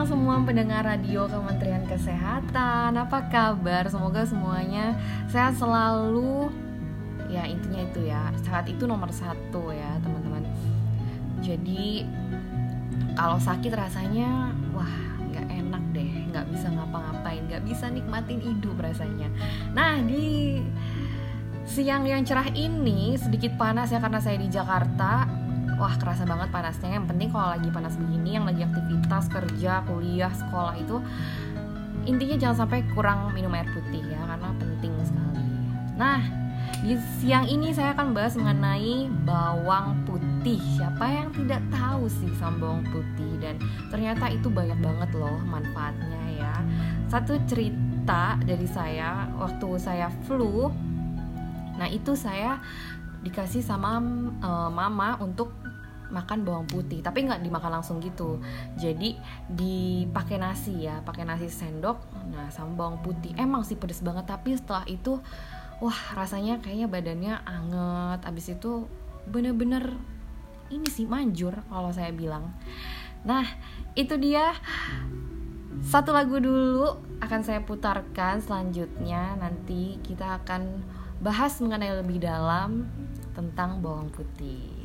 siang semua pendengar radio Kementerian Kesehatan. Apa kabar? Semoga semuanya sehat selalu. Ya intinya itu ya. Sehat itu nomor satu ya teman-teman. Jadi kalau sakit rasanya Wah nggak enak deh. Nggak bisa ngapa-ngapain. Nggak bisa nikmatin hidup rasanya. Nah di siang yang cerah ini sedikit panas ya karena saya di Jakarta wah kerasa banget panasnya. Yang penting kalau lagi panas begini yang lagi aktivitas kerja kuliah sekolah itu intinya jangan sampai kurang minum air putih ya karena penting sekali. Nah di siang ini saya akan bahas mengenai bawang putih. Siapa yang tidak tahu sih sama bawang putih? Dan ternyata itu banyak banget loh manfaatnya ya. Satu cerita dari saya waktu saya flu nah itu saya dikasih sama uh, mama untuk makan bawang putih tapi nggak dimakan langsung gitu. Jadi dipakai nasi ya pakai nasi sendok nah sama bawang putih. Emang sih pedes banget tapi setelah itu wah rasanya kayaknya badannya anget. Abis itu bener-bener ini sih manjur kalau saya bilang. Nah itu dia. Satu lagu dulu akan saya putarkan selanjutnya. Nanti kita akan bahas mengenai lebih dalam tentang bawang putih